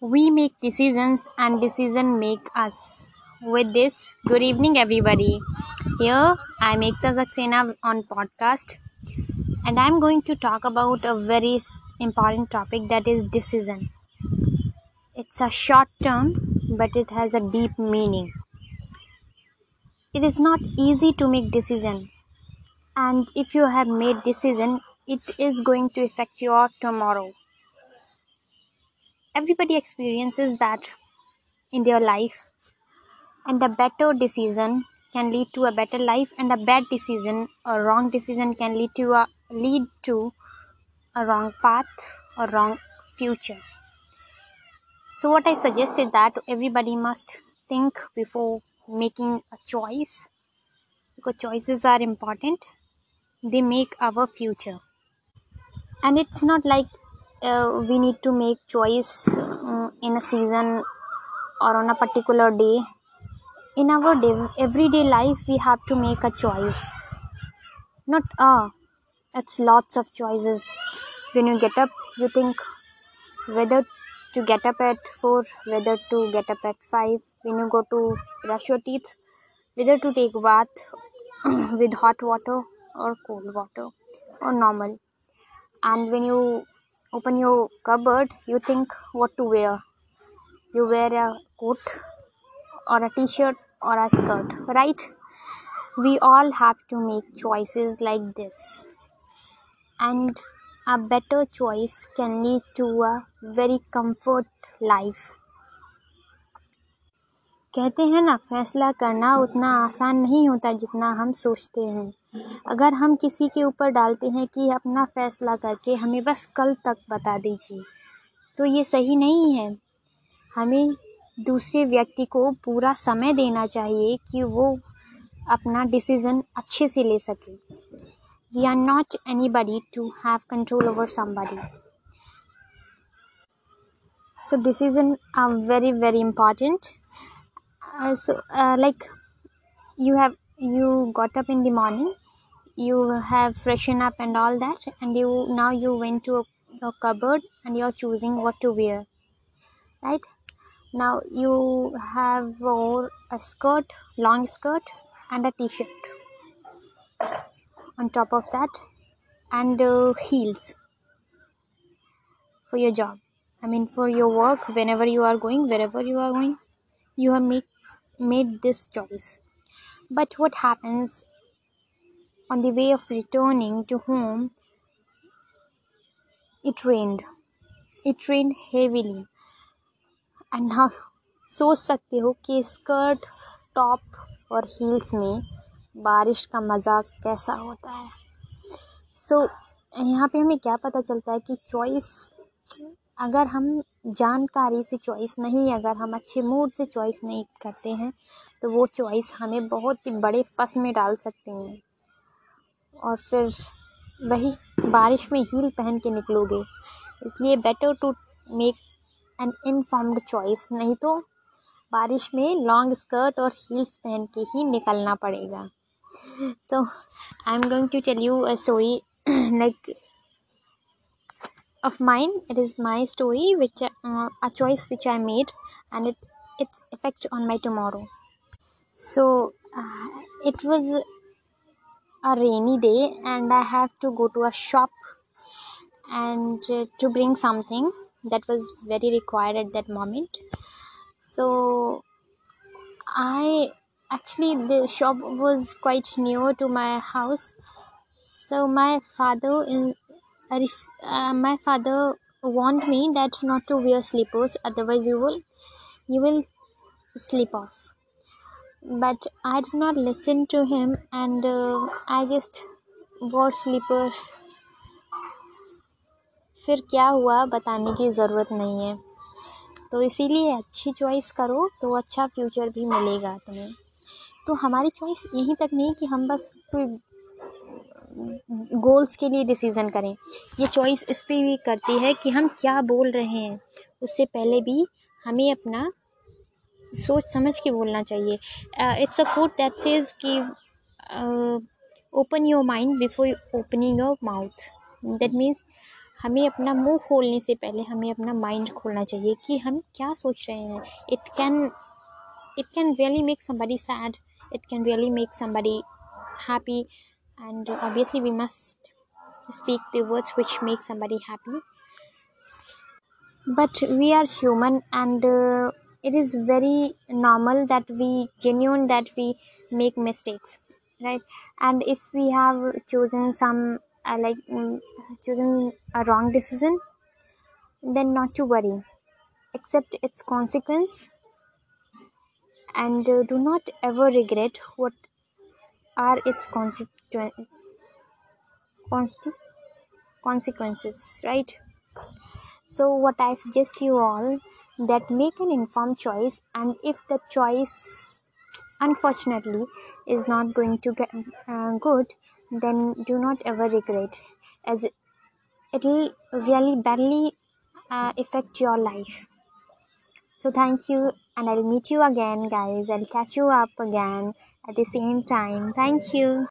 we make decisions and decision make us. With this good evening everybody. Here i make the saxena on podcast and i'm going to talk about a very important topic that is decision. It's a short term but it has a deep meaning. It is not easy to make decision and if you have made decision it is going to affect your tomorrow everybody experiences that in their life. And a better decision can lead to a better life and a bad decision or wrong decision can lead to a lead to a wrong path or wrong future. So what i suggest is that everybody must think before making a choice because choices are important. They make our future. And it's not like uh, we need to make choice um, in a season or on a particular day. In our day, everyday life we have to make a choice. Not a it's lots of choices. When you get up you think whether to get up at 4 whether to get up at 5 when you go to brush your teeth whether to take bath with hot water or cold water or normal. And when you open your cupboard. You think what to wear. You wear a coat or a t-shirt or a skirt right? We all have to make choices like this. And a better choice can lead to a very comfort life कहते हैं ना, फैसला करना उतना आसान नहीं होता जितना हम सोचते हैं। अगर हम किसी के ऊपर डालते हैं कि अपना फैसला करके हमें बस कल तक बता दीजिए तो ये सही नहीं है। हमें दूसरे व्यक्ति को पूरा समय देना चाहिए कि वो अपना डिसीज़न अच्छे से ले सके। We are not anybody to have control over somebody so, decision are very very important. Uh, so uh, like you have you got up in the morning you have freshen up and all that and you now you went to a, a cupboard and you're choosing what to wear right? Now you have wore a skirt long skirt and a t-shirt on top of that and uh, heels for your job. I mean for your work whenever you are going wherever you are going you have make, made this choice but what happens on the way of returning to home it rained it rained heavily and now सोच सकते हो कि skirt top और heels में बारिश का मज़ा कैसा होता है सो so, यहाँ पे हमें क्या पता चलता है कि चॉइस अगर हम जानकारी से चॉइस नहीं, अगर हम अच्छे मूड से चॉइस नहीं करते हैं तो वो चॉइस हमें बहुत ही बड़े फस में डाल सकते हैं। और फिर वही बारिश में हील पहन के निकलोगे, इसलिए better to make an informed choice नहीं तो बारिश में लॉन्ग स्कर्ट और हील्स पहन के ही निकलना पड़ेगा। So I am going to tell you a story like of mine. It is my story which uh, a choice which i made and it its effect on my tomorrow. So uh, it was a rainy day and i have to go to a shop and uh, to bring something that was very required at that moment. So I actually the shop was quite near to my house. So my father in uh, my father warned me that not to wear slippers otherwise you will you will slip off but i did not listen to him and uh, i just wore slippers फिर क्या हुआ बताने की ज़रूरत नहीं है तो इसीलिए अच्छी चॉइस करो तो अच्छा फ्यूचर भी मिलेगा तुम्हें तो हमारी चॉइस यहीं तक नहीं कि हम बस कोई गोल्स के लिए डिसीज़न करें। ये चॉइस इस पर भी करती है कि हम क्या बोल रहे हैं। उससे पहले भी हमें अपना सोच समझ के बोलना चाहिए। It's a quote that says कि open your mind before opening your mouth that means हमें अपना मुँह खोलने से पहले हमें अपना माइंड खोलना चाहिए कि हम क्या सोच रहे हैं। It can it can really make somebody sad it can really make somebody happy. And obviously we must speak the words which make somebody happy. But we are human and uh, it is very normal that we genuine that we make mistakes right? And if we have chosen some uh, like mm, chosen a wrong decision then not to worry. Accept its consequence and uh, do not ever regret what are its constitu- consti- consequences right? So what i suggest you all that make an informed choice and if the choice unfortunately is not going to get uh, good then do not ever regret as it will really badly uh, affect your life. So thank you and i'll meet you again guys. I'll catch you up again at the same time thank you